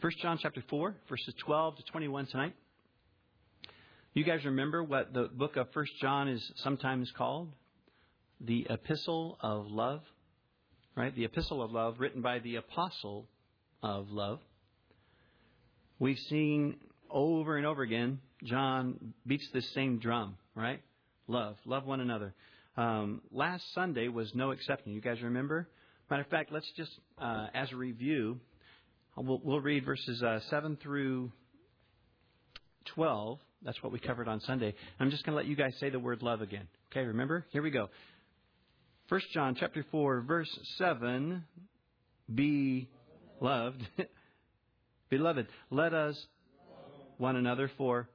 1 John chapter 4, verses 12 to 21 tonight. You guys remember what the book of 1 John is sometimes called? The Epistle of Love, right? The Epistle of Love written by the Apostle of Love. We've seen over and over again, John beats this same drum, right? Love. Love one another. Um, last Sunday was no exception. You guys remember? Matter of fact, let's just, uh, as a review, we'll, we'll read verses uh, 7 through 12. That's what we covered on Sunday. I'm just going to let you guys say the word love again. Okay, remember? Here we go. 1 John chapter 4 verse 7 be loved beloved let us one another for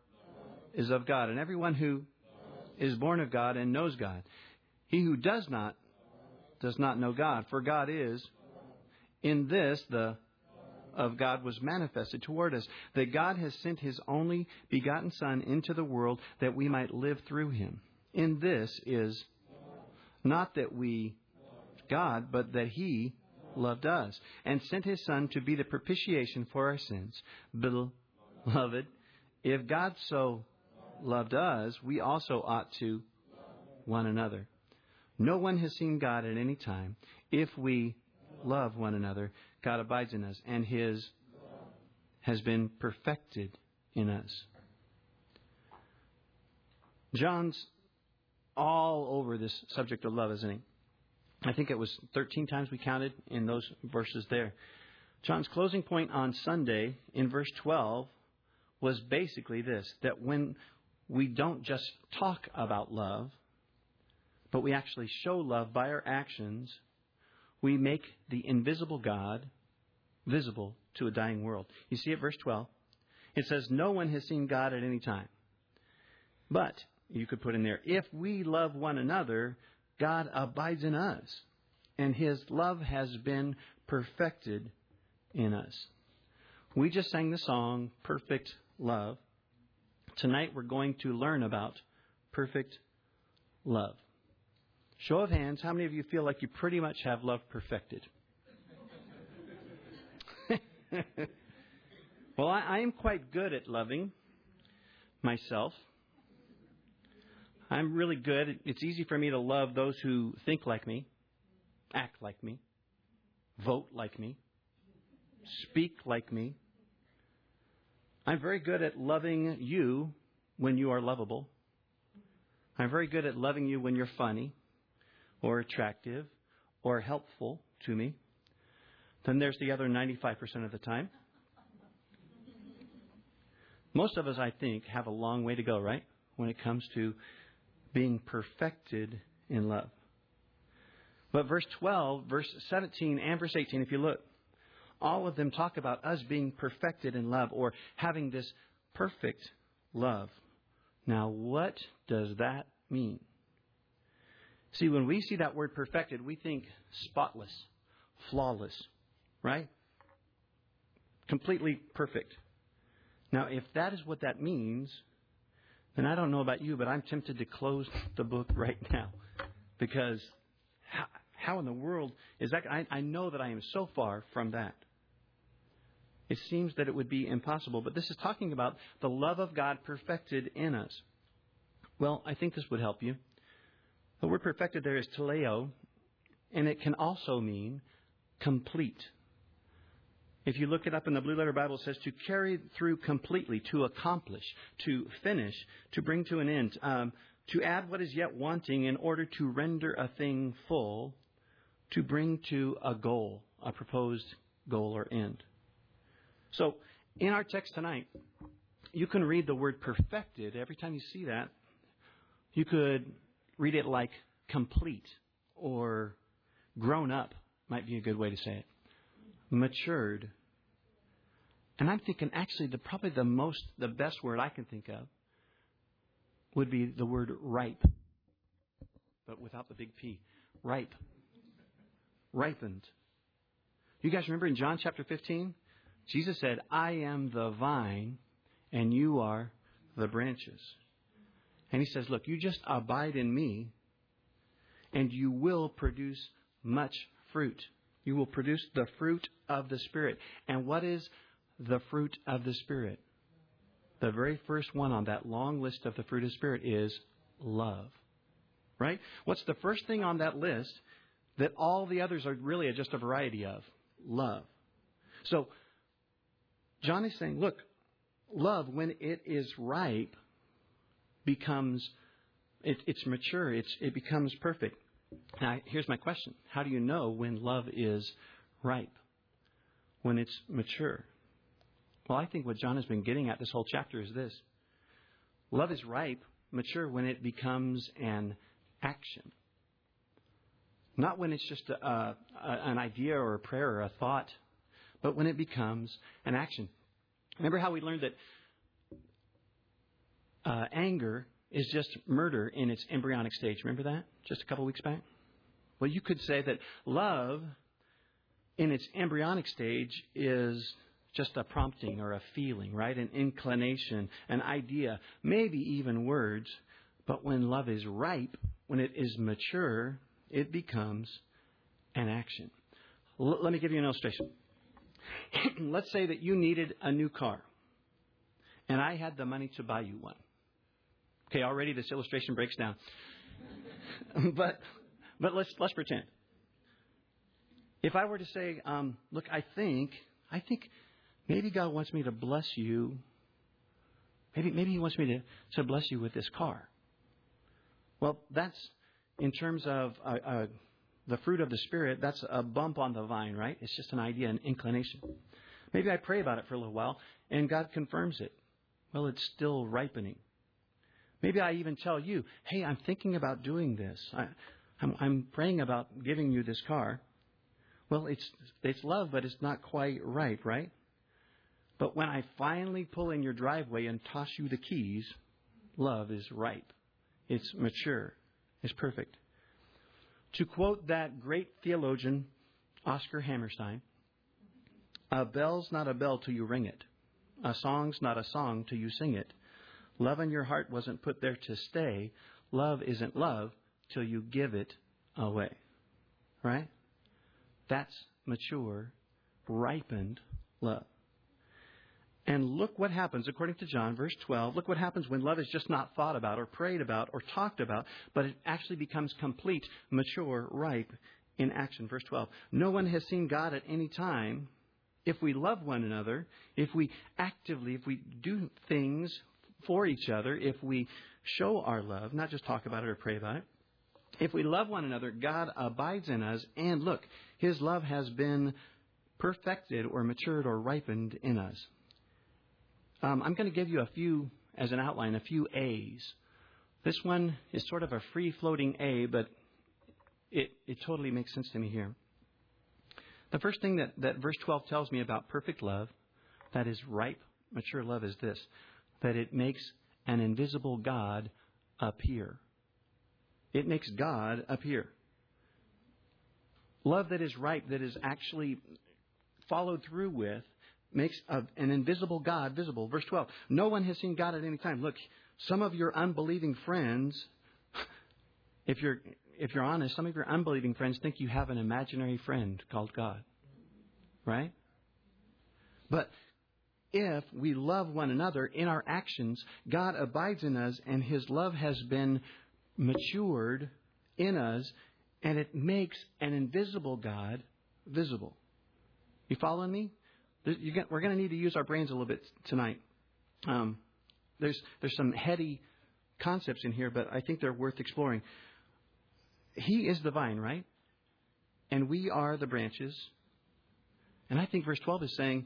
is of God and everyone who is born of God and knows God he who does not does not know God for God is in this the of God was manifested toward us, that God has sent his only begotten Son into the world that we might live through him. In this is not that we God, but that he loved us and sent his Son to be the propitiation for our sins. Beloved, if God so loved us, we also ought to one another. No one has seen God at any time. If we love one another, God abides in us, and His has been perfected in us. John's all over this subject of love, isn't he? I think it was 13 times we counted in those verses there. John's closing point on Sunday in verse 12 was basically this that when we don't just talk about love, but we actually show love by our actions, we make the invisible God visible to a dying world. You see it, verse 12. It says, No one has seen God at any time. But, you could put in there, if we love one another, God abides in us, and his love has been perfected in us. We just sang the song, Perfect Love. Tonight we're going to learn about perfect love. Show of hands, how many of you feel like you pretty much have love perfected? well, I, I, am quite good at loving myself. I'm really good. It's easy for me to love those who think like me, act like me, vote like me, speak like me. I'm very good at loving you when you are lovable. I'm very good at loving you when you're funny or attractive or helpful to me. Then there's the other 95% of the time. Most of us, I think, have a long way to go, right? When it comes to being perfected in love. But verse 12, verse 17, and verse 18, if you look, all of them talk about us being perfected in love or having this perfect love. Now, what does that mean? See, when we see that word perfected, we think spotless, flawless, right? Completely perfect. Now, if that is what that means, then I don't know about you, but I'm tempted to close the book right now. Because how, how in the world is that? I, I know that I am so far from that. It seems that it would be impossible, but this is talking about the love of God perfected in us. Well, I think this would help you. The word perfected there is teleo, and it can also mean complete. If you look it up in the Blue Letter Bible, it says to carry through completely, to accomplish, to finish, to bring to an end, um, to add what is yet wanting in order to render a thing full, to bring to a goal, a proposed goal or end. So, in our text tonight, you can read the word perfected. Every time you see that, you could read it like complete or grown up, might be a good way to say it. Matured. And I'm thinking actually the probably the most the best word I can think of would be the word ripe. But without the big P. Ripe. Ripened. You guys remember in John chapter 15? Jesus said, I am the vine and you are the branches. And he says, Look, you just abide in me, and you will produce much fruit. You will produce the fruit of the Spirit. And what is the fruit of the Spirit. The very first one on that long list of the fruit of the Spirit is love. Right? What's the first thing on that list that all the others are really just a variety of? Love. So, John is saying, look, love, when it is ripe, becomes, it, it's mature, it's, it becomes perfect. Now, here's my question How do you know when love is ripe? When it's mature? Well, I think what John has been getting at this whole chapter is this love is ripe, mature, when it becomes an action. Not when it's just a, a, an idea or a prayer or a thought, but when it becomes an action. Remember how we learned that uh, anger is just murder in its embryonic stage. Remember that? Just a couple weeks back? Well, you could say that love in its embryonic stage is just a prompting or a feeling, right? An inclination, an idea, maybe even words. But when love is ripe, when it is mature, it becomes an action. L- let me give you an illustration. Let's say that you needed a new car, and I had the money to buy you one. Okay, already this illustration breaks down. but but let's let's pretend. If I were to say, um, look, I think I think maybe God wants me to bless you. Maybe maybe He wants me to, to bless you with this car. Well, that's in terms of uh, uh, the fruit of the Spirit. That's a bump on the vine, right? It's just an idea, an inclination. Maybe I pray about it for a little while, and God confirms it. Well, it's still ripening. Maybe I even tell you, hey, I'm thinking about doing this. I, I'm, I'm praying about giving you this car. Well, it's, it's love, but it's not quite right, right? But when I finally pull in your driveway and toss you the keys, love is ripe. It's mature. It's perfect. To quote that great theologian, Oscar Hammerstein, a bell's not a bell till you ring it. A song's not a song till you sing it. Love in your heart wasn't put there to stay. Love isn't love till you give it away. Right? That's mature, ripened love. And look what happens, according to John, verse 12. Look what happens when love is just not thought about or prayed about or talked about, but it actually becomes complete, mature, ripe in action. Verse 12. No one has seen God at any time. If we love one another, if we actively, if we do things for each other if we show our love, not just talk about it or pray about it. If we love one another, God abides in us, and look, His love has been perfected or matured or ripened in us. Um, I'm going to give you a few, as an outline, a few A's. This one is sort of a free floating A, but it, it totally makes sense to me here. The first thing that, that verse 12 tells me about perfect love, that is ripe, mature love, is this that it makes an invisible God appear. It makes God appear. Love that is right, that is actually followed through with, makes an invisible God visible. Verse 12. No one has seen God at any time. Look, some of your unbelieving friends, if you're, if you're honest, some of your unbelieving friends think you have an imaginary friend called God. Right? But if we love one another in our actions, God abides in us and His love has been matured in us and it makes an invisible God visible. You following me? We're going to need to use our brains a little bit tonight. Um, there's there's some heady concepts in here, but I think they're worth exploring. He is the vine, right? And we are the branches. And I think verse 12 is saying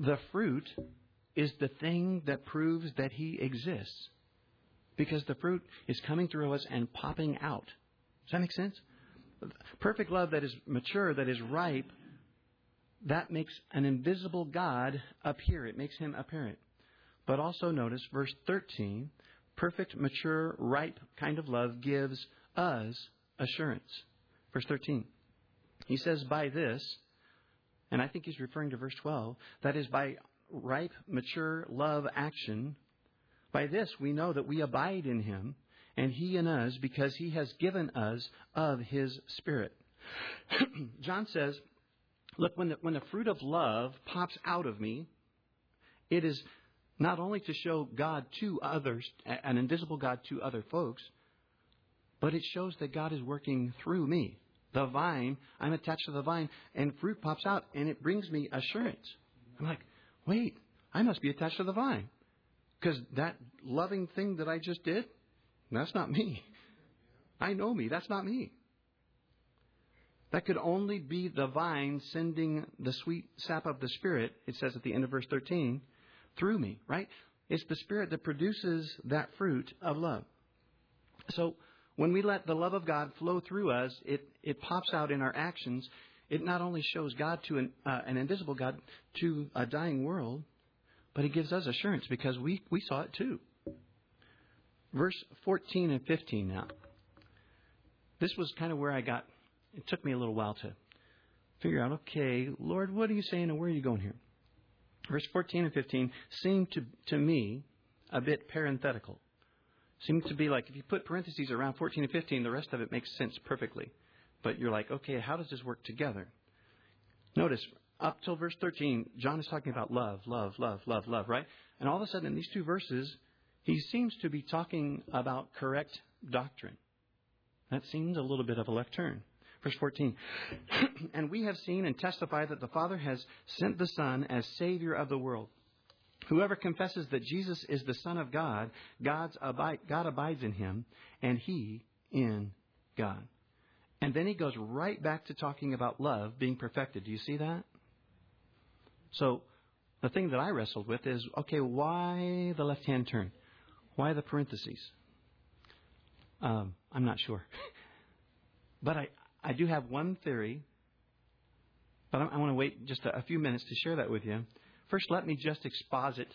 the fruit is the thing that proves that He exists. Because the fruit is coming through us and popping out. Does that make sense? Perfect love that is mature, that is ripe, that makes an invisible God appear. It makes Him apparent. But also notice verse 13 perfect, mature, ripe kind of love gives us assurance. Verse 13. He says, By this, and I think he's referring to verse 12. That is, by ripe, mature love action, by this we know that we abide in him and he in us because he has given us of his Spirit. John says, Look, when the, when the fruit of love pops out of me, it is not only to show God to others, an invisible God to other folks, but it shows that God is working through me. The vine, I'm attached to the vine, and fruit pops out, and it brings me assurance. I'm like, wait, I must be attached to the vine. Because that loving thing that I just did, that's not me. I know me. That's not me. That could only be the vine sending the sweet sap of the Spirit, it says at the end of verse 13, through me, right? It's the Spirit that produces that fruit of love. So when we let the love of God flow through us, it, it pops out in our actions. It not only shows God to an, uh, an invisible God to a dying world, but it gives us assurance because we, we saw it too. Verse 14 and 15 now. This was kind of where I got, it took me a little while to figure out, okay, Lord, what are you saying and where are you going here? Verse 14 and 15 seem to, to me a bit parenthetical. Seem to be like if you put parentheses around 14 and 15, the rest of it makes sense perfectly. But you're like, okay, how does this work together? Notice, up till verse 13, John is talking about love, love, love, love, love, right? And all of a sudden, in these two verses, he seems to be talking about correct doctrine. That seems a little bit of a left turn. Verse 14. and we have seen and testified that the Father has sent the Son as Savior of the world. Whoever confesses that Jesus is the Son of God, God's abide, God abides in him, and he in God. And then he goes right back to talking about love being perfected. Do you see that? So, the thing that I wrestled with is okay, why the left hand turn? Why the parentheses? Um, I'm not sure. but I, I do have one theory, but I, I want to wait just a, a few minutes to share that with you. First, let me just exposit,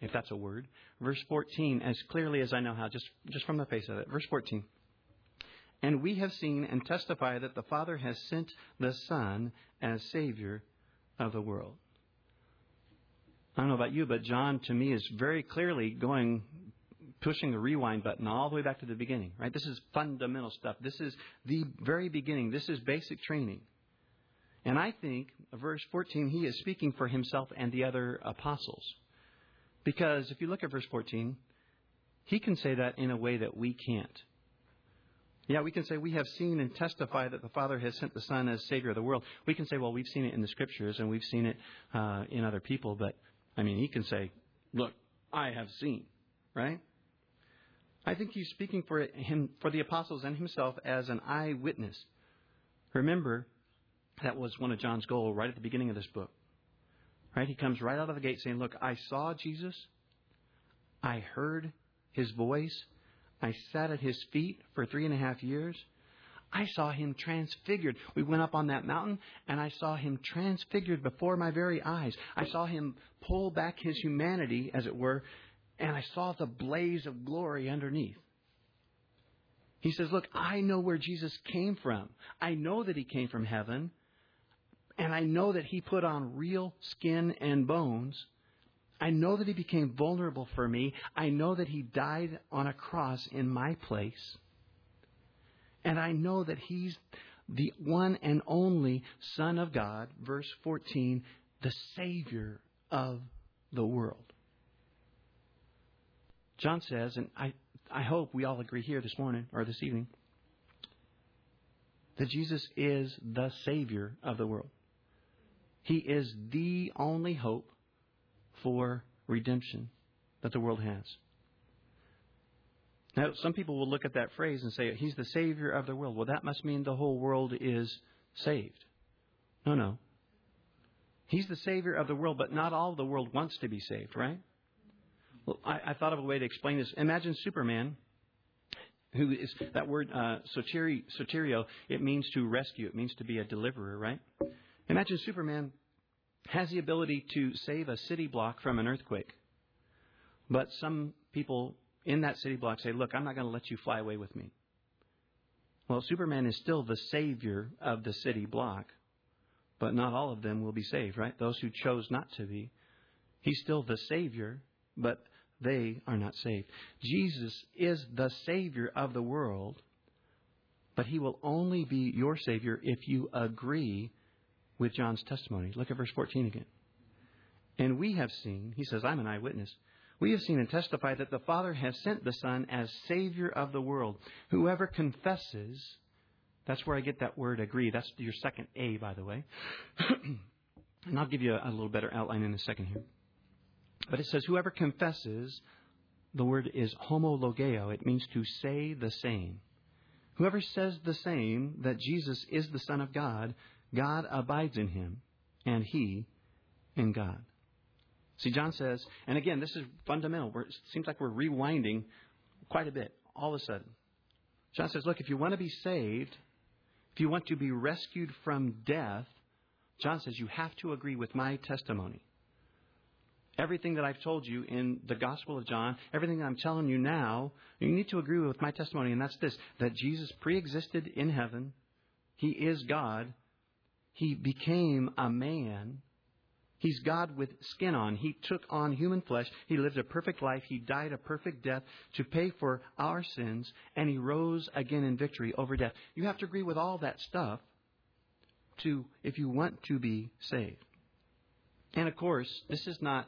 if that's a word, verse 14 as clearly as I know how, just, just from the face of it. Verse 14. And we have seen and testify that the Father has sent the Son as Savior of the world. I don't know about you, but John to me is very clearly going pushing the rewind button all the way back to the beginning, right? This is fundamental stuff. This is the very beginning. This is basic training. And I think, verse 14, he is speaking for himself and the other apostles. Because if you look at verse 14, he can say that in a way that we can't. Yeah, we can say we have seen and testify that the Father has sent the Son as Savior of the world. We can say, well, we've seen it in the Scriptures and we've seen it uh, in other people. But, I mean, he can say, look, I have seen, right? I think he's speaking for him, for the apostles and himself as an eyewitness. Remember, that was one of John's goals right at the beginning of this book. Right? He comes right out of the gate saying, Look, I saw Jesus. I heard his voice. I sat at his feet for three and a half years. I saw him transfigured. We went up on that mountain and I saw him transfigured before my very eyes. I saw him pull back his humanity, as it were, and I saw the blaze of glory underneath. He says, Look, I know where Jesus came from. I know that he came from heaven, and I know that he put on real skin and bones. I know that he became vulnerable for me. I know that he died on a cross in my place. And I know that he's the one and only Son of God, verse 14, the Savior of the world. John says, and I, I hope we all agree here this morning or this evening, that Jesus is the Savior of the world. He is the only hope for redemption that the world has. Now, some people will look at that phrase and say, He's the Savior of the world. Well, that must mean the whole world is saved. No, no. He's the Savior of the world, but not all the world wants to be saved, right? Well, I, I thought of a way to explain this. Imagine Superman, who is that word uh, soterio. It means to rescue. It means to be a deliverer, right? Imagine Superman has the ability to save a city block from an earthquake, but some people in that city block say, "Look, I'm not going to let you fly away with me." Well, Superman is still the savior of the city block, but not all of them will be saved, right? Those who chose not to be. He's still the savior, but they are not saved. Jesus is the Savior of the world, but He will only be your Savior if you agree with John's testimony. Look at verse 14 again. And we have seen, he says, I'm an eyewitness. We have seen and testify that the Father has sent the Son as Savior of the world. Whoever confesses, that's where I get that word agree. That's your second A, by the way. and I'll give you a, a little better outline in a second here. But it says, whoever confesses, the word is homologeo. It means to say the same. Whoever says the same, that Jesus is the Son of God, God abides in him, and he in God. See, John says, and again, this is fundamental. We're, it seems like we're rewinding quite a bit all of a sudden. John says, look, if you want to be saved, if you want to be rescued from death, John says you have to agree with my testimony. Everything that I've told you in the Gospel of John, everything I'm telling you now, you need to agree with my testimony, and that's this that Jesus pre existed in heaven. He is God. He became a man He's God with skin on. He took on human flesh. He lived a perfect life. He died a perfect death to pay for our sins, and he rose again in victory over death. You have to agree with all that stuff to if you want to be saved. And of course, this is not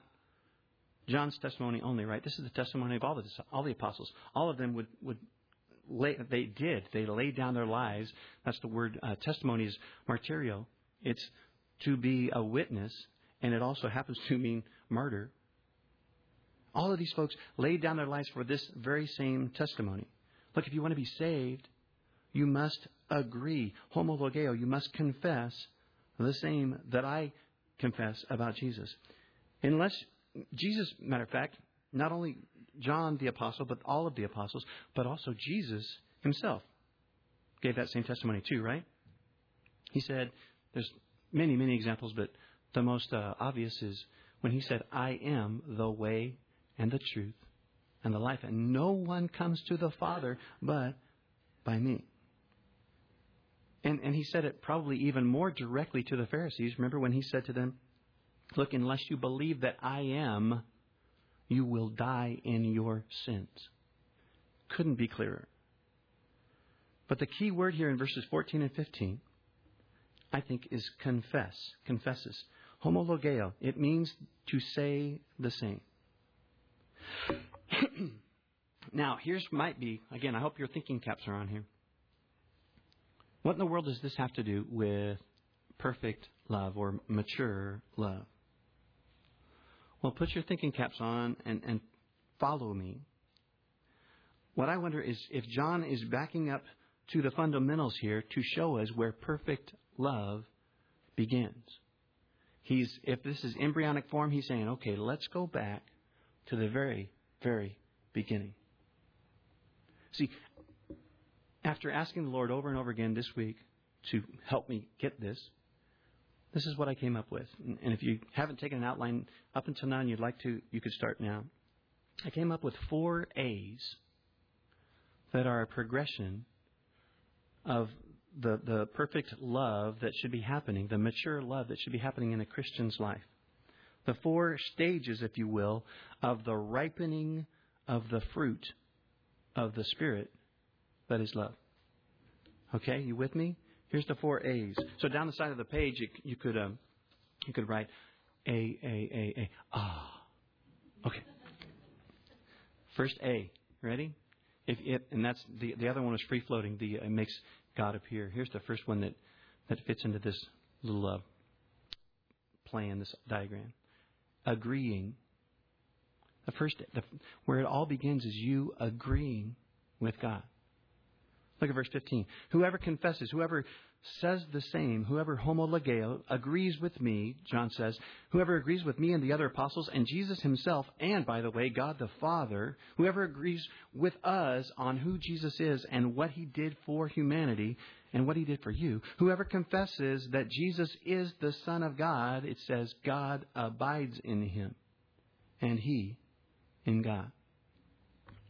John's testimony only, right? This is the testimony of all the all the apostles. All of them would would lay, they did they laid down their lives. That's the word uh, testimony is martyrio. It's to be a witness and it also happens to mean martyr. All of these folks laid down their lives for this very same testimony. Look, if you want to be saved, you must agree. Homologeo, you must confess the same that I confess about Jesus. Unless Jesus, matter of fact, not only John the apostle, but all of the apostles, but also Jesus himself gave that same testimony too, right? He said, there's many, many examples, but the most uh, obvious is when he said, I am the way and the truth and the life, and no one comes to the Father but by me. And, and he said it probably even more directly to the Pharisees. Remember when he said to them, Look, unless you believe that I am, you will die in your sins. Couldn't be clearer. But the key word here in verses 14 and 15, I think, is confess. Confesses. Homologeo. It means to say the same. now, here's might be, again, I hope your thinking caps are on here. What in the world does this have to do with perfect love or mature love? Well, put your thinking caps on and, and follow me. What I wonder is if John is backing up to the fundamentals here to show us where perfect love begins. He's, if this is embryonic form, he's saying, okay, let's go back to the very, very beginning. See, after asking the Lord over and over again this week to help me get this, this is what I came up with. And if you haven't taken an outline up until now and you'd like to, you could start now. I came up with four A's that are a progression of the, the perfect love that should be happening, the mature love that should be happening in a Christian's life. The four stages, if you will, of the ripening of the fruit of the Spirit that is love. Okay, you with me? Here's the four A's. So down the side of the page, you, you could um, you could write A A A A ah. Okay. First A. Ready? If it and that's the the other one is free floating. The it makes God appear. Here's the first one that, that fits into this little uh, plan, this diagram. Agreeing. The first, the, where it all begins is you agreeing with God. Look at verse 15. Whoever confesses, whoever says the same, whoever homologeo agrees with me, John says, whoever agrees with me and the other apostles and Jesus himself, and by the way, God the Father, whoever agrees with us on who Jesus is and what he did for humanity and what he did for you, whoever confesses that Jesus is the Son of God, it says God abides in him and he in God.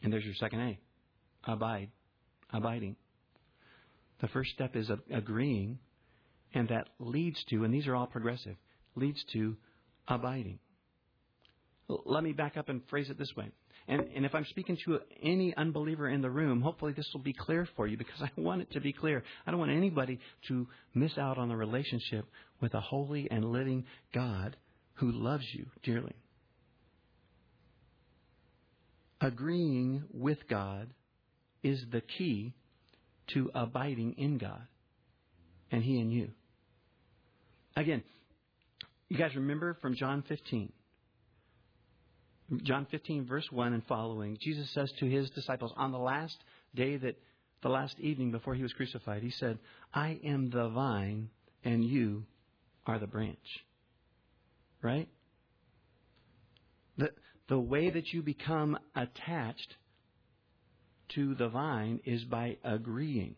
And there's your second A. Abide. Abiding. The first step is agreeing, and that leads to, and these are all progressive, leads to abiding. Let me back up and phrase it this way. And, and if I'm speaking to any unbeliever in the room, hopefully this will be clear for you because I want it to be clear. I don't want anybody to miss out on the relationship with a holy and living God who loves you dearly. Agreeing with God is the key to abiding in God and He in you. Again, you guys remember from John 15. John 15, verse 1 and following, Jesus says to his disciples on the last day that, the last evening before he was crucified, he said, I am the vine and you are the branch. Right? The, the way that you become attached to the vine is by agreeing.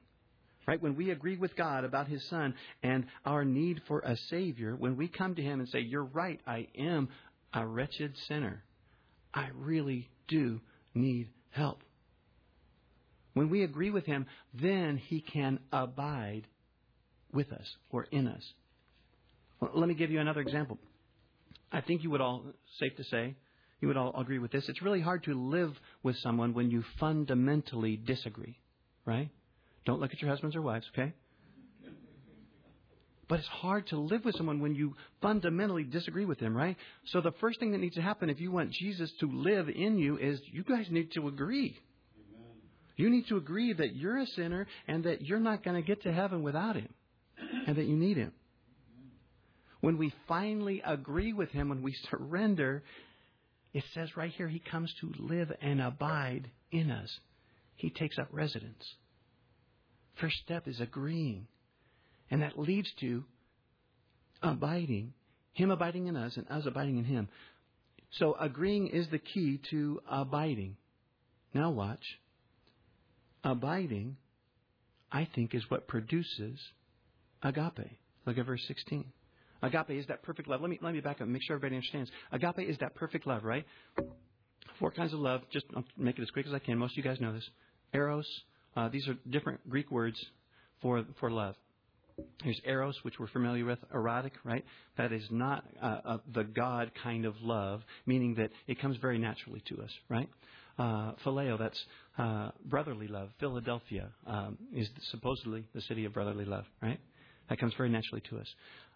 Right? When we agree with God about His Son and our need for a Savior, when we come to Him and say, You're right, I am a wretched sinner. I really do need help. When we agree with Him, then He can abide with us or in us. Well, let me give you another example. I think you would all, safe to say, you would all agree with this. It's really hard to live with someone when you fundamentally disagree, right? Don't look at your husbands or wives, okay? But it's hard to live with someone when you fundamentally disagree with them, right? So the first thing that needs to happen if you want Jesus to live in you is you guys need to agree. Amen. You need to agree that you're a sinner and that you're not going to get to heaven without him and that you need him. When we finally agree with him, when we surrender, it says right here, he comes to live and abide in us. He takes up residence. First step is agreeing. And that leads to abiding, Him abiding in us and us abiding in Him. So agreeing is the key to abiding. Now watch. Abiding, I think, is what produces agape. Look at verse 16. Agape is that perfect love. Let me, let me back up and make sure everybody understands. Agape is that perfect love, right? Four kinds of love. Just I'll make it as quick as I can. Most of you guys know this. Eros. Uh, these are different Greek words for, for love. There's eros, which we're familiar with, erotic, right? That is not uh, uh, the God kind of love, meaning that it comes very naturally to us, right? Uh, phileo, that's uh, brotherly love. Philadelphia um, is supposedly the city of brotherly love, right? That comes very naturally to us.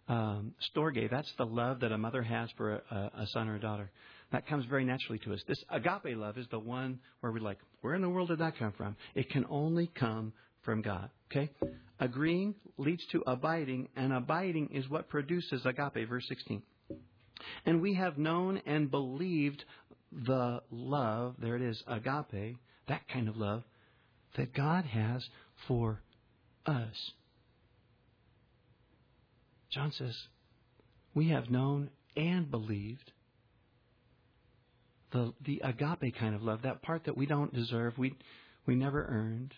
Um, storge, that's the love that a mother has for a, a son or a daughter. That comes very naturally to us. This agape love is the one where we're like, where in the world did that come from? It can only come from God. Okay? Agreeing leads to abiding, and abiding is what produces agape, verse 16. And we have known and believed the love, there it is, agape, that kind of love, that God has for us. John says, we have known and believed the, the agape kind of love, that part that we don't deserve, we, we never earned.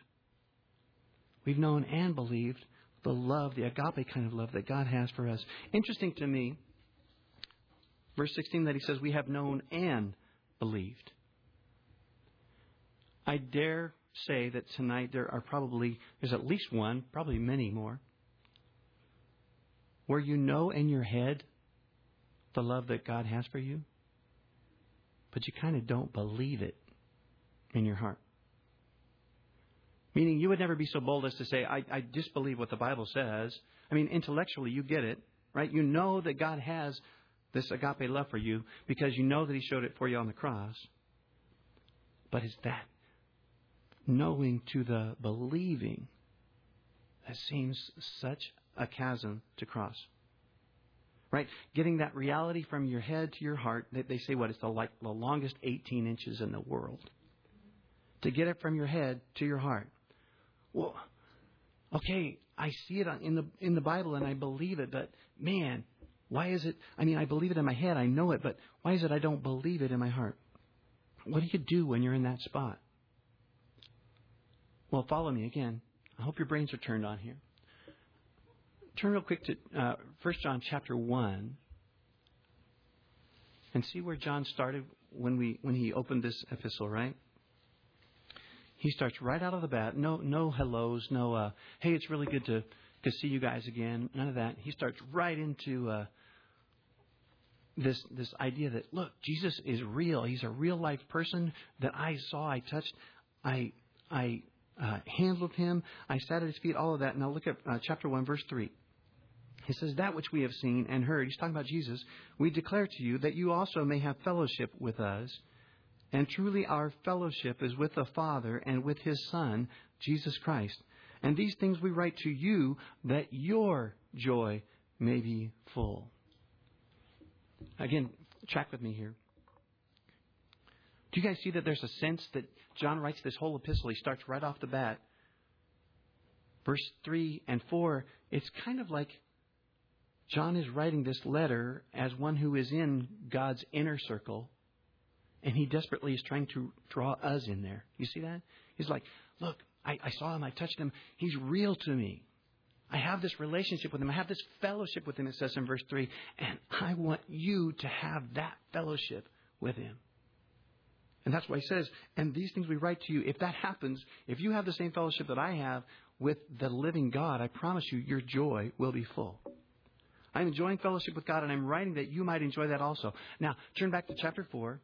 We've known and believed the love, the agape kind of love that God has for us. Interesting to me, verse 16 that he says, We have known and believed. I dare say that tonight there are probably, there's at least one, probably many more, where you know in your head the love that God has for you, but you kind of don't believe it in your heart. Meaning you would never be so bold as to say, I, I disbelieve what the Bible says. I mean, intellectually, you get it, right? You know that God has this agape love for you because you know that He showed it for you on the cross. But it's that knowing to the believing that seems such a chasm to cross. Right? Getting that reality from your head to your heart, they say what? It's the, like, the longest 18 inches in the world. To get it from your head to your heart. Well, okay, I see it in the, in the Bible and I believe it, but man, why is it? I mean, I believe it in my head, I know it, but why is it I don't believe it in my heart? What do you do when you're in that spot? Well, follow me again. I hope your brains are turned on here turn real quick to uh, 1 John chapter 1 and see where John started when, we, when he opened this epistle, right? He starts right out of the bat. No, no hellos, no, uh, hey, it's really good to, to see you guys again. None of that. He starts right into uh, this this idea that look, Jesus is real. He's a real life person that I saw, I touched, I I uh, handled him, I sat at his feet, all of that. Now look at uh, chapter one, verse three. He says, That which we have seen and heard, he's talking about Jesus, we declare to you that you also may have fellowship with us. And truly our fellowship is with the Father and with his Son, Jesus Christ. And these things we write to you that your joy may be full. Again, track with me here. Do you guys see that there's a sense that John writes this whole epistle? He starts right off the bat. Verse 3 and 4, it's kind of like John is writing this letter as one who is in God's inner circle, and he desperately is trying to draw us in there. You see that? He's like, Look, I, I saw him, I touched him, he's real to me. I have this relationship with him. I have this fellowship with him, it says in verse 3. And I want you to have that fellowship with him. And that's why he says, and these things we write to you. If that happens, if you have the same fellowship that I have with the living God, I promise you, your joy will be full. I'm enjoying fellowship with God, and I'm writing that you might enjoy that also. Now, turn back to chapter 4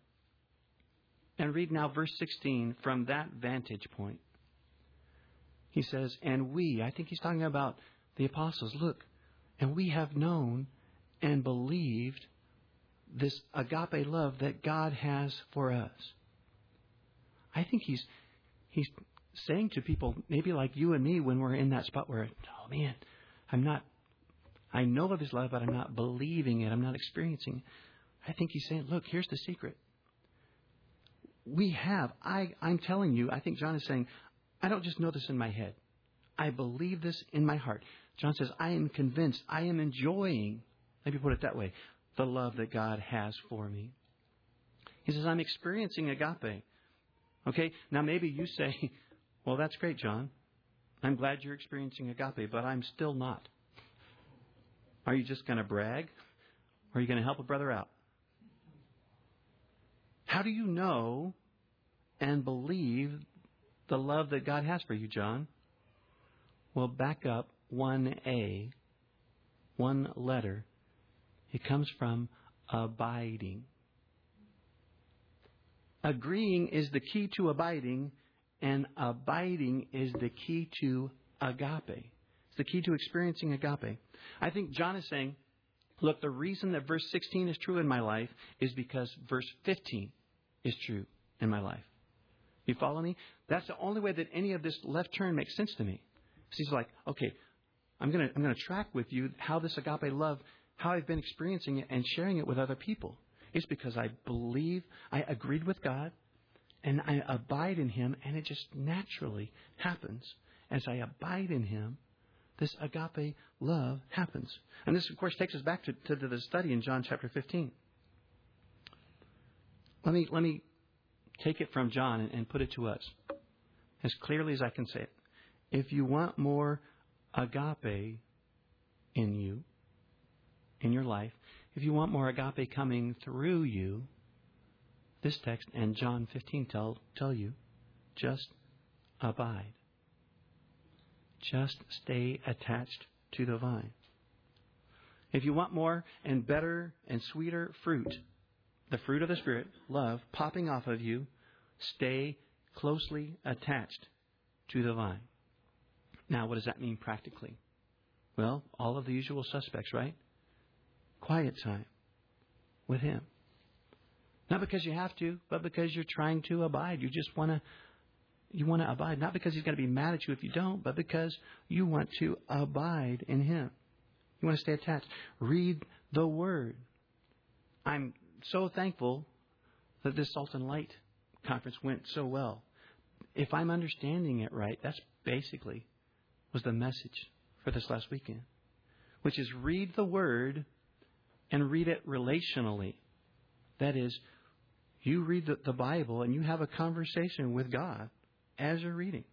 and read now verse 16 from that vantage point. He says, And we, I think he's talking about the apostles, look, and we have known and believed this agape love that God has for us. I think he's he's saying to people, maybe like you and me, when we're in that spot where, oh man, I'm not, I know of his love, but I'm not believing it, I'm not experiencing it. I think he's saying, look, here's the secret. We have, I, I'm telling you, I think John is saying, I don't just know this in my head. I believe this in my heart. John says, I am convinced, I am enjoying, let me put it that way, the love that God has for me. He says, I'm experiencing agape. Okay, now maybe you say, well, that's great, John. I'm glad you're experiencing agape, but I'm still not. Are you just going to brag? Or are you going to help a brother out? How do you know and believe the love that God has for you, John? Well, back up 1A, one letter. It comes from abiding. Agreeing is the key to abiding, and abiding is the key to agape. It's the key to experiencing agape. I think John is saying, look, the reason that verse 16 is true in my life is because verse 15 is true in my life. You follow me? That's the only way that any of this left turn makes sense to me. So he's like, okay, I'm going to I'm going to track with you how this agape love, how I've been experiencing it and sharing it with other people. It's because I believe, I agreed with God, and I abide in Him, and it just naturally happens. As I abide in Him, this agape love happens. And this, of course, takes us back to, to the study in John chapter 15. Let me, let me take it from John and, and put it to us as clearly as I can say it. If you want more agape in you, in your life, if you want more agape coming through you, this text and John 15 tell, tell you just abide. Just stay attached to the vine. If you want more and better and sweeter fruit, the fruit of the Spirit, love, popping off of you, stay closely attached to the vine. Now, what does that mean practically? Well, all of the usual suspects, right? Quiet time with Him. Not because you have to, but because you're trying to abide. You just want to you want to abide, not because he's going to be mad at you if you don't, but because you want to abide in him. You want to stay attached. Read the word. I'm so thankful that this Salt and Light conference went so well. If I'm understanding it right, that's basically was the message for this last weekend, which is read the Word and read it relationally. That is, you read the, the Bible and you have a conversation with God as you're reading,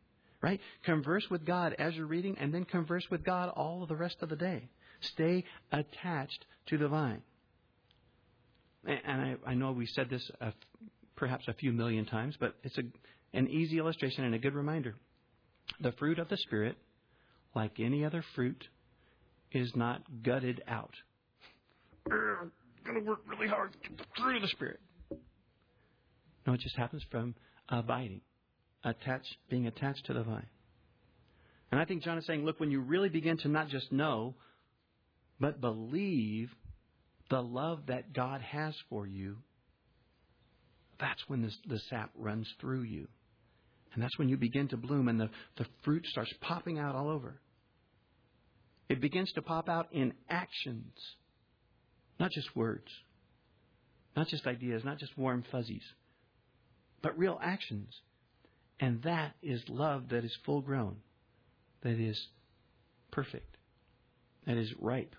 right? Converse with God as you're reading and then converse with God all of the rest of the day. Stay attached to the vine. And I, I know we said this a, perhaps a few million times, but it's a, an easy illustration and a good reminder. The fruit of the Spirit like any other fruit, is not gutted out. I'm going to work really hard to through the Spirit. No, it just happens from abiding, attached, being attached to the vine. And I think John is saying, look, when you really begin to not just know, but believe the love that God has for you, that's when this, the sap runs through you. And that's when you begin to bloom and the, the fruit starts popping out all over. It begins to pop out in actions, not just words, not just ideas, not just warm fuzzies, but real actions. And that is love that is full grown, that is perfect, that is ripe.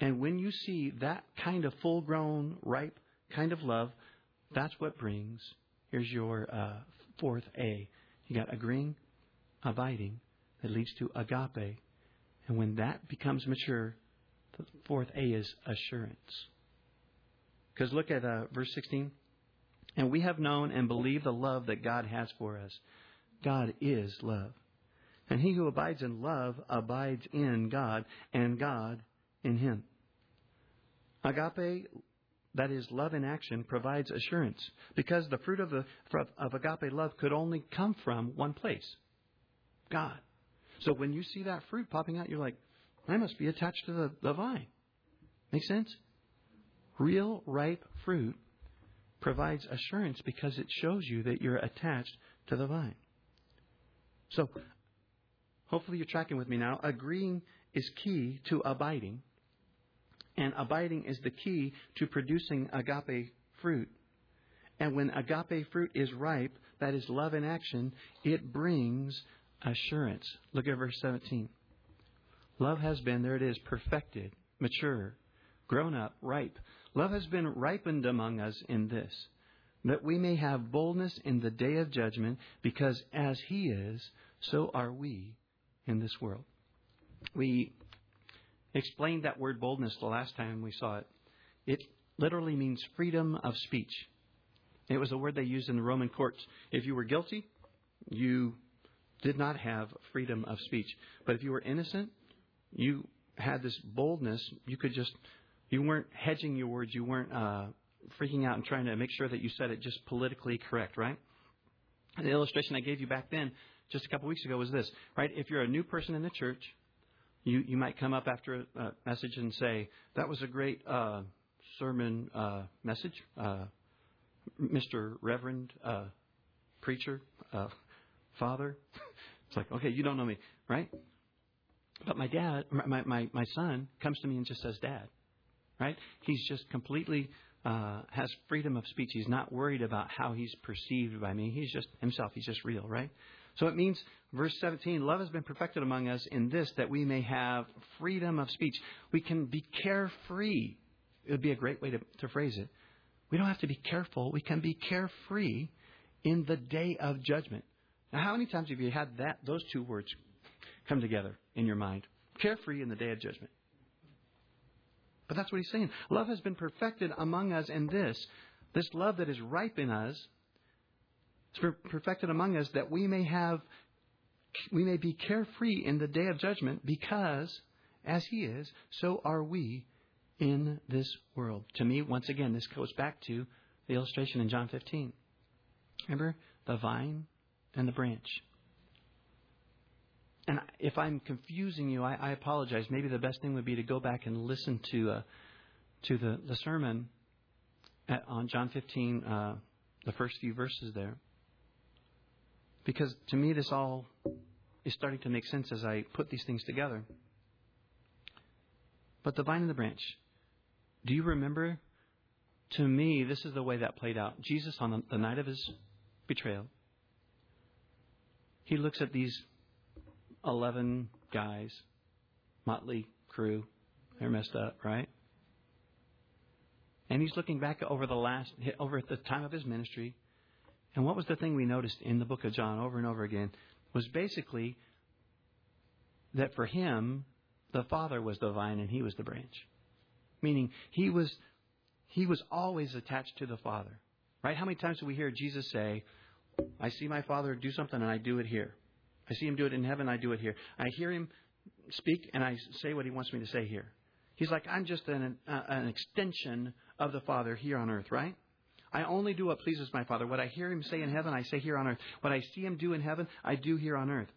And when you see that kind of full grown, ripe kind of love, that's what brings. Here's your uh, fourth A. You got agreeing, abiding, that leads to agape. And when that becomes mature, the fourth A is assurance. Because look at uh, verse 16. And we have known and believed the love that God has for us. God is love. And he who abides in love abides in God, and God in him. Agape, that is love in action, provides assurance because the fruit of, the, of agape love could only come from one place God. So when you see that fruit popping out, you're like, I must be attached to the, the vine. Make sense? Real ripe fruit provides assurance because it shows you that you're attached to the vine. So, hopefully you're tracking with me now. Agreeing is key to abiding, and abiding is the key to producing agape fruit. And when agape fruit is ripe, that is love in action, it brings assurance. Look at verse 17. Love has been, there it is, perfected, mature, grown up, ripe. Love has been ripened among us in this, that we may have boldness in the day of judgment, because as He is, so are we in this world. We explained that word boldness the last time we saw it. It literally means freedom of speech. It was a word they used in the Roman courts. If you were guilty, you did not have freedom of speech. But if you were innocent, you had this boldness. You could just, you weren't hedging your words. You weren't uh, freaking out and trying to make sure that you said it just politically correct, right? The illustration I gave you back then, just a couple weeks ago, was this, right? If you're a new person in the church, you, you might come up after a, message and say, That was a great uh, sermon uh, message, uh, Mr. Reverend uh, Preacher, uh, Father. It's like, okay, you don't know me, right? But my dad, my, my, my son comes to me and just says, Dad, right? He's just completely uh, has freedom of speech. He's not worried about how he's perceived by me. He's just himself. He's just real, right? So it means, verse 17, love has been perfected among us in this, that we may have freedom of speech. We can be carefree. It would be a great way to, to phrase it. We don't have to be careful. We can be carefree in the day of judgment. Now, how many times have you had that those two words come together in your mind? Carefree in the day of judgment. But that's what he's saying. Love has been perfected among us in this. This love that is ripe in us is perfected among us that we may have we may be carefree in the day of judgment because as he is, so are we in this world. To me, once again, this goes back to the illustration in John 15. Remember the vine and the branch. And if I'm confusing you, I, I apologize. Maybe the best thing would be to go back and listen to uh, to the, the sermon at, on John 15, uh, the first few verses there. Because to me, this all is starting to make sense as I put these things together. But the vine and the branch. Do you remember? To me, this is the way that played out. Jesus, on the, the night of his betrayal, he looks at these 11 guys, motley crew. They're messed up, right? And he's looking back over the last, over at the time of his ministry. And what was the thing we noticed in the book of John over and over again? Was basically that for him, the Father was the vine and he was the branch. Meaning he was, he was always attached to the Father. Right? How many times do we hear Jesus say, I see my Father do something and I do it here. I see him do it in heaven, I do it here. I hear him speak and I say what he wants me to say here. He's like, I'm just an, uh, an extension of the Father here on earth, right? I only do what pleases my Father. What I hear him say in heaven, I say here on earth. What I see him do in heaven, I do here on earth.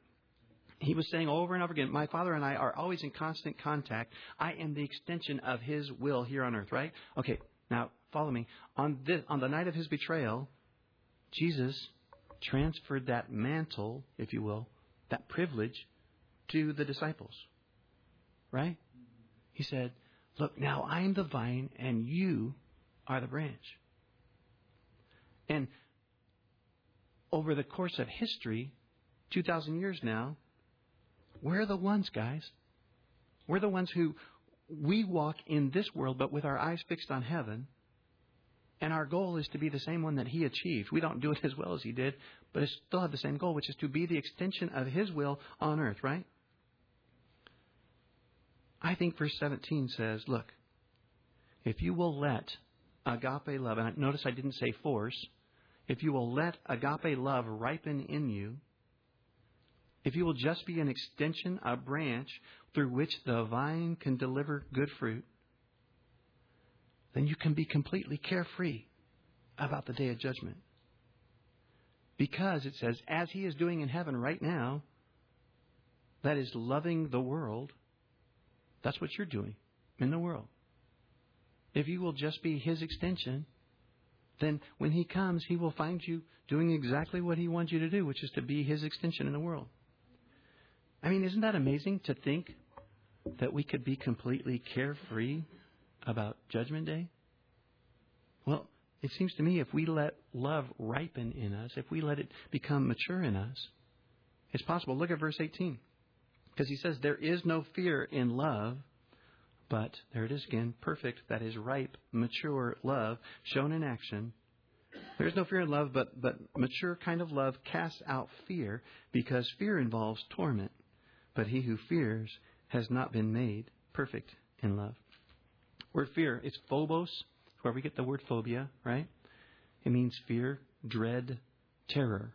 He was saying over and over again, My Father and I are always in constant contact. I am the extension of his will here on earth, right? Okay, now follow me. On, this, on the night of his betrayal, Jesus transferred that mantle, if you will, that privilege, to the disciples. Right? He said, Look, now I'm the vine and you are the branch. And over the course of history, 2,000 years now, we're the ones, guys. We're the ones who we walk in this world, but with our eyes fixed on heaven. And our goal is to be the same one that he achieved. We don't do it as well as he did, but still have the same goal, which is to be the extension of his will on earth, right? I think verse 17 says, look, if you will let agape love, and notice I didn't say force, if you will let agape love ripen in you, if you will just be an extension, a branch through which the vine can deliver good fruit, then you can be completely carefree about the day of judgment. Because it says, as he is doing in heaven right now, that is loving the world, that's what you're doing in the world. If you will just be his extension, then when he comes, he will find you doing exactly what he wants you to do, which is to be his extension in the world. I mean, isn't that amazing to think that we could be completely carefree about Judgment Day? Well, it seems to me if we let love ripen in us, if we let it become mature in us, it's possible. Look at verse 18. Because he says, There is no fear in love, but, there it is again, perfect, that is ripe, mature love, shown in action. There is no fear in love, but, but mature kind of love casts out fear, because fear involves torment. But he who fears has not been made perfect in love. Word fear, it's phobos, where we get the word phobia, right? It means fear, dread, terror.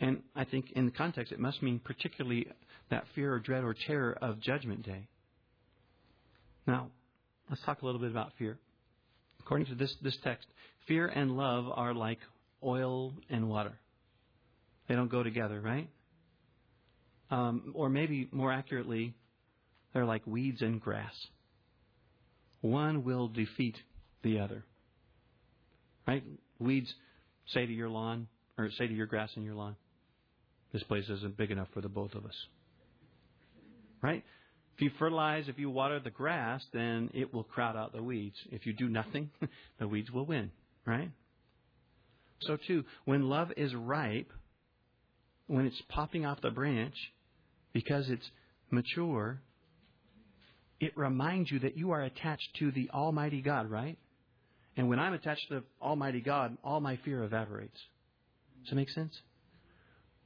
And I think in the context, it must mean particularly that fear or dread or terror of Judgment Day. Now, let's talk a little bit about fear. According to this, this text, fear and love are like oil and water. They don't go together, right? Um, or maybe more accurately, they're like weeds and grass. One will defeat the other. Right? Weeds say to your lawn, or say to your grass in your lawn, this place isn't big enough for the both of us. Right? If you fertilize, if you water the grass, then it will crowd out the weeds. If you do nothing, the weeds will win. Right? So, too, when love is ripe, when it's popping off the branch, because it's mature, it reminds you that you are attached to the Almighty God, right? And when I'm attached to Almighty God, all my fear evaporates. Does that make sense?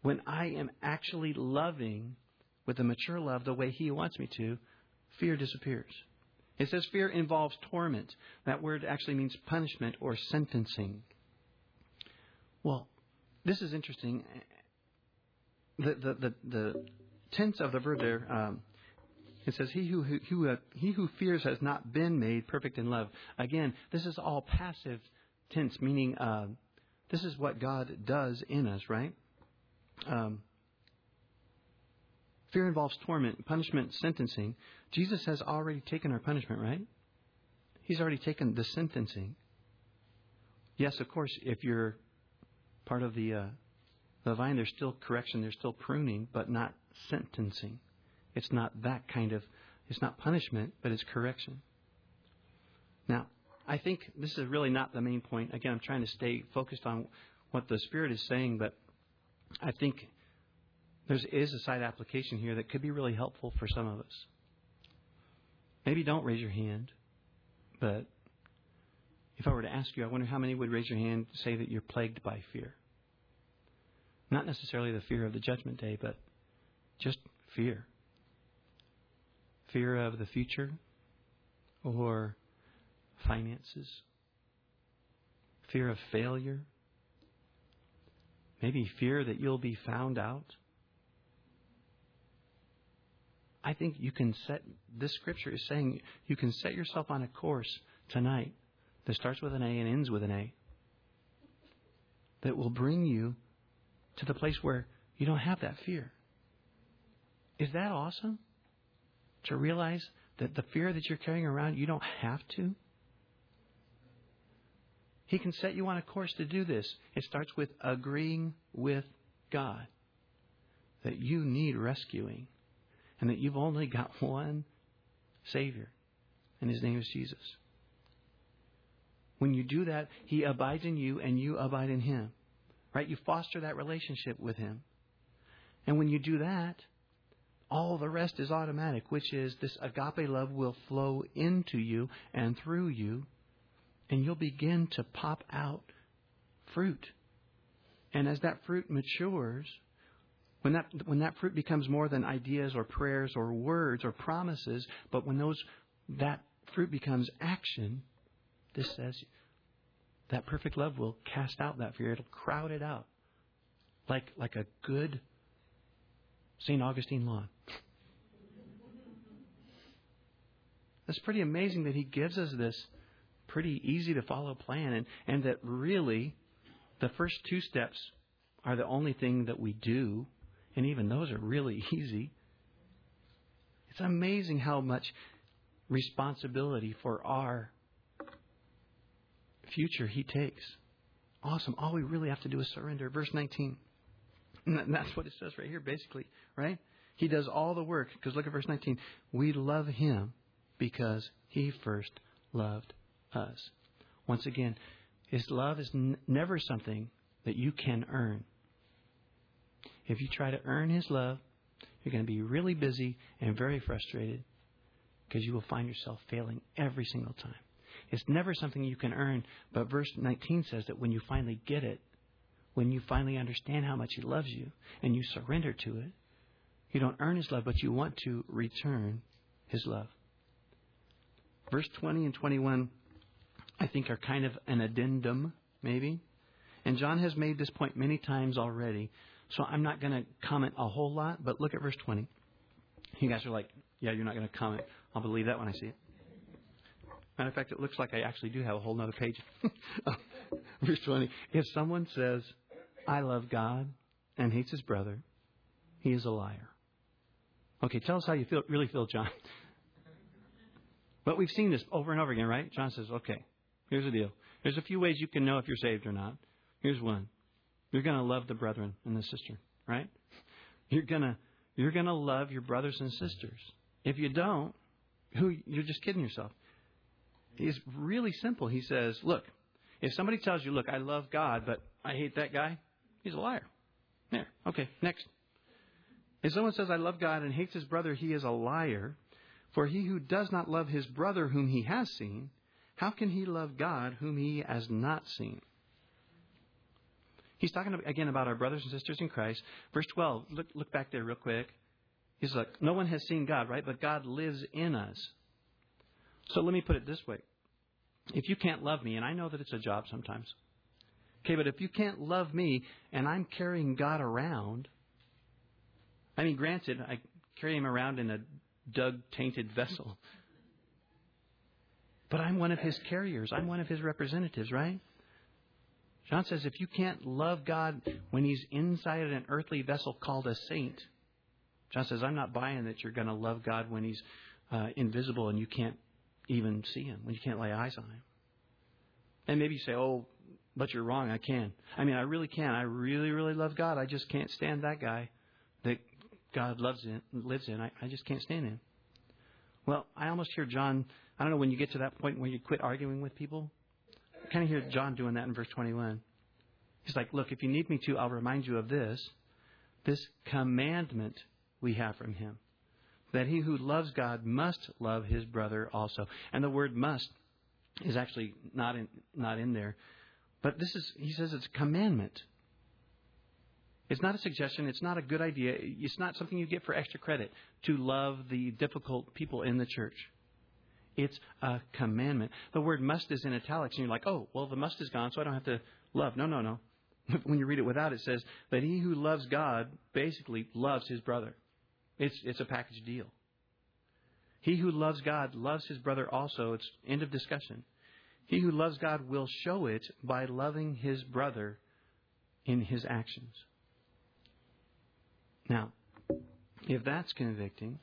When I am actually loving with a mature love the way He wants me to, fear disappears. It says fear involves torment. That word actually means punishment or sentencing. Well, this is interesting. The, the, the, the tense of the verb there, um, it says, he who, who, uh, he who fears has not been made perfect in love. Again, this is all passive tense, meaning uh, this is what God does in us, right? Um, fear involves torment, punishment, sentencing. Jesus has already taken our punishment, right? He's already taken the sentencing. Yes, of course, if you're part of the uh, the vine, there's still correction, there's still pruning, but not sentencing. It's not that kind of, it's not punishment, but it's correction. Now, I think this is really not the main point. Again, I'm trying to stay focused on what the Spirit is saying, but I think there is a side application here that could be really helpful for some of us. Maybe don't raise your hand, but if I were to ask you, I wonder how many would raise your hand to say that you're plagued by fear. Not necessarily the fear of the judgment day, but just fear fear of the future or finances, fear of failure, maybe fear that you'll be found out. I think you can set, this scripture is saying you can set yourself on a course tonight that starts with an A and ends with an A that will bring you to the place where you don't have that fear. Is that awesome? To realize that the fear that you're carrying around, you don't have to? He can set you on a course to do this. It starts with agreeing with God that you need rescuing and that you've only got one Savior, and His name is Jesus. When you do that, He abides in you and you abide in Him. Right? You foster that relationship with Him. And when you do that, all the rest is automatic, which is this agape love will flow into you and through you, and you'll begin to pop out fruit. And as that fruit matures, when that, when that fruit becomes more than ideas or prayers or words or promises, but when those, that fruit becomes action, this says that perfect love will cast out that fear. It'll crowd it out. Like, like a good St. Augustine lawn. It's pretty amazing that he gives us this pretty easy to follow plan and, and that really the first two steps are the only thing that we do and even those are really easy. It's amazing how much responsibility for our future He takes. Awesome. All we really have to do is surrender. Verse 19. And that's what it says right here, basically, right? He does all the work. Because look at verse 19. We love Him because He first loved us. Once again, His love is n- never something that you can earn. If you try to earn His love, you're going to be really busy and very frustrated because you will find yourself failing every single time. It's never something you can earn, but verse 19 says that when you finally get it, when you finally understand how much He loves you and you surrender to it, you don't earn His love, but you want to return His love. Verse 20 and 21, I think, are kind of an addendum, maybe. And John has made this point many times already, so I'm not going to comment a whole lot, but look at verse 20. You guys are like, yeah, you're not going to comment. I'll believe that when I see it. Matter of fact, it looks like I actually do have a whole other page. verse 20. If someone says, I love God and hates his brother, he is a liar. Okay, tell us how you feel, really feel, John. But we've seen this over and over again, right? John says, okay, here's the deal. There's a few ways you can know if you're saved or not. Here's one. You're going to love the brethren and the sister, right? You're going to you're going to love your brothers and sisters. If you don't, who you're just kidding yourself. It's really simple. He says, "Look, if somebody tells you, "Look, I love God, but I hate that guy," he's a liar. There. Okay, next. If someone says, "I love God and hates his brother," he is a liar. For he who does not love his brother whom he has seen, how can he love God whom he has not seen? He's talking again about our brothers and sisters in Christ. Verse 12, look, look back there real quick. He's like, no one has seen God, right? But God lives in us. So let me put it this way. If you can't love me, and I know that it's a job sometimes, okay, but if you can't love me and I'm carrying God around, I mean, granted, I carry him around in a dug tainted vessel, but I'm one of his carriers, I'm one of his representatives, right? John says if you can't love God when he's inside an earthly vessel called a saint, John says, I'm not buying that you're going to love God when he's uh, invisible and you can't even see him, when you can't lay eyes on him. And maybe you say, oh, but you're wrong. I can. I mean, I really can. I really, really love God. I just can't stand that guy that God loves in, lives in. I, I just can't stand him. Well, I almost hear John. I don't know when you get to that point where you quit arguing with people I kind of hear John doing that in verse 21. He's like, Look, if you need me to, I'll remind you of this. This commandment we have from him that he who loves God must love his brother also. And the word must is actually not in, not in there. But this is, he says it's a commandment. It's not a suggestion. It's not a good idea. It's not something you get for extra credit to love the difficult people in the church. It's a commandment. The word must is in italics, and you're like, oh, well, the must is gone, so I don't have to love. No, no, no. when you read it without, it says that he who loves God basically loves his brother. It's, it's a package deal. He who loves God loves his brother also. It's end of discussion. He who loves God will show it by loving his brother in his actions. Now, if that's convicting,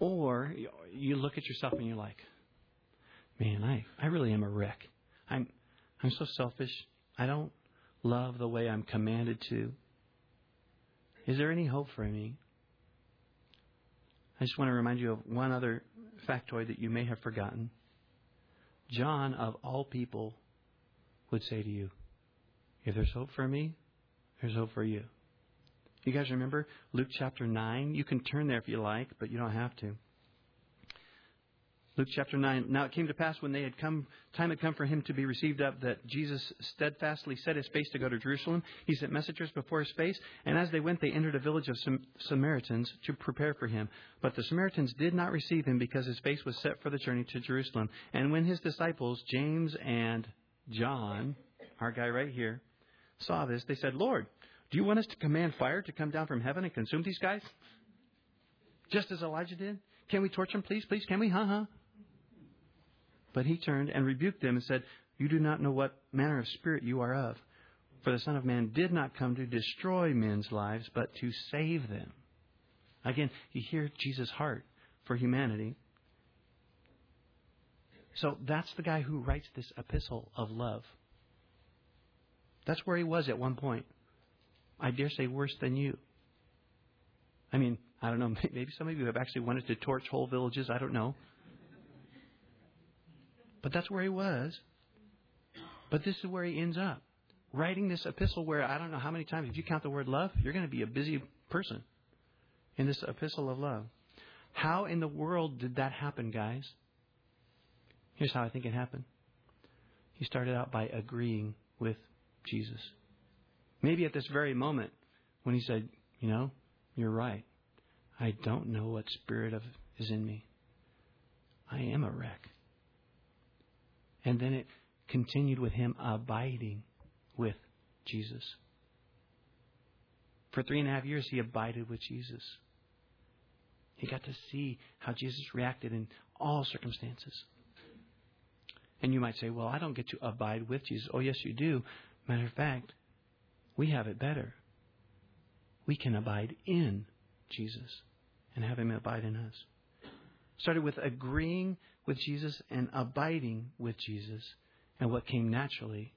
or you look at yourself and you're like, man, I, I really am a wreck. I'm, I'm so selfish. I don't love the way I'm commanded to. Is there any hope for me? I just want to remind you of one other factoid that you may have forgotten. John, of all people, would say to you, If there's hope for me, there's hope for you. You guys remember Luke chapter 9? You can turn there if you like, but you don't have to. Luke chapter 9. Now it came to pass when they had come, time had come for him to be received up, that Jesus steadfastly set his face to go to Jerusalem. He sent messengers before his face, and as they went, they entered a village of Sam- Samaritans to prepare for him. But the Samaritans did not receive him because his face was set for the journey to Jerusalem. And when his disciples, James and John, our guy right here, saw this, they said, Lord, do you want us to command fire to come down from heaven and consume these guys? Just as Elijah did? Can we torch them, please? Please, can we? Huh, huh. But he turned and rebuked them and said, You do not know what manner of spirit you are of. For the Son of Man did not come to destroy men's lives, but to save them. Again, you hear Jesus' heart for humanity. So that's the guy who writes this epistle of love. That's where he was at one point. I dare say worse than you. I mean, I don't know, maybe some of you have actually wanted to torch whole villages. I don't know. But that's where he was. But this is where he ends up. Writing this epistle where I don't know how many times, if you count the word love, you're going to be a busy person in this epistle of love. How in the world did that happen, guys? Here's how I think it happened. He started out by agreeing with Jesus. Maybe at this very moment when he said, You know, you're right. I don't know what spirit of is in me. I am a wreck. And then it continued with him abiding with Jesus. For three and a half years, he abided with Jesus. He got to see how Jesus reacted in all circumstances. And you might say, well, I don't get to abide with Jesus. Oh, yes, you do. Matter of fact, we have it better. We can abide in Jesus and have him abide in us. Started with agreeing with Jesus and abiding with Jesus. And what came naturally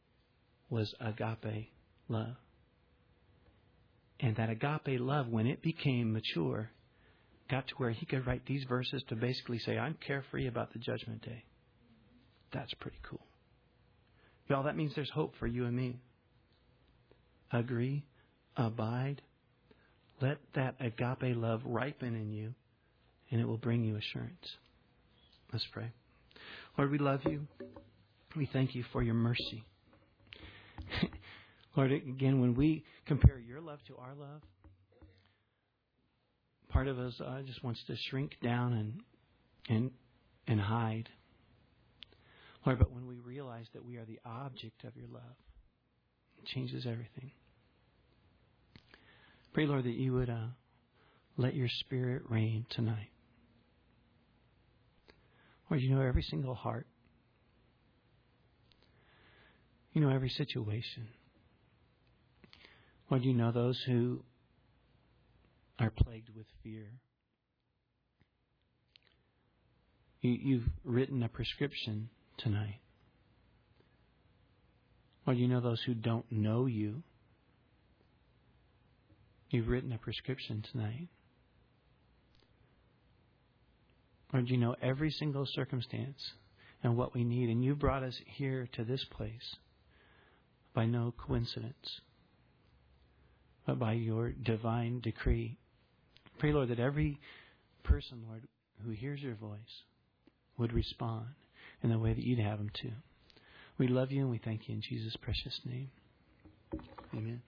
was agape love. And that agape love, when it became mature, got to where he could write these verses to basically say, I'm carefree about the judgment day. That's pretty cool. Y'all, that means there's hope for you and me. Agree, abide, let that agape love ripen in you, and it will bring you assurance. Let's pray. Lord, we love you. We thank you for your mercy. Lord, again, when we compare your love to our love, part of us uh, just wants to shrink down and and and hide. Lord, but when we realize that we are the object of your love, it changes everything. Pray, Lord, that you would uh, let your spirit reign tonight. Lord, you know every single heart. You know every situation. Lord, you know those who are plagued with fear. You, you've written a prescription tonight. Lord, you know those who don't know you. You've written a prescription tonight. Lord, you know every single circumstance and what we need. And you brought us here to this place by no coincidence, but by your divine decree. Pray, Lord, that every person, Lord, who hears your voice would respond in the way that you'd have them to. We love you and we thank you in Jesus' precious name. Amen.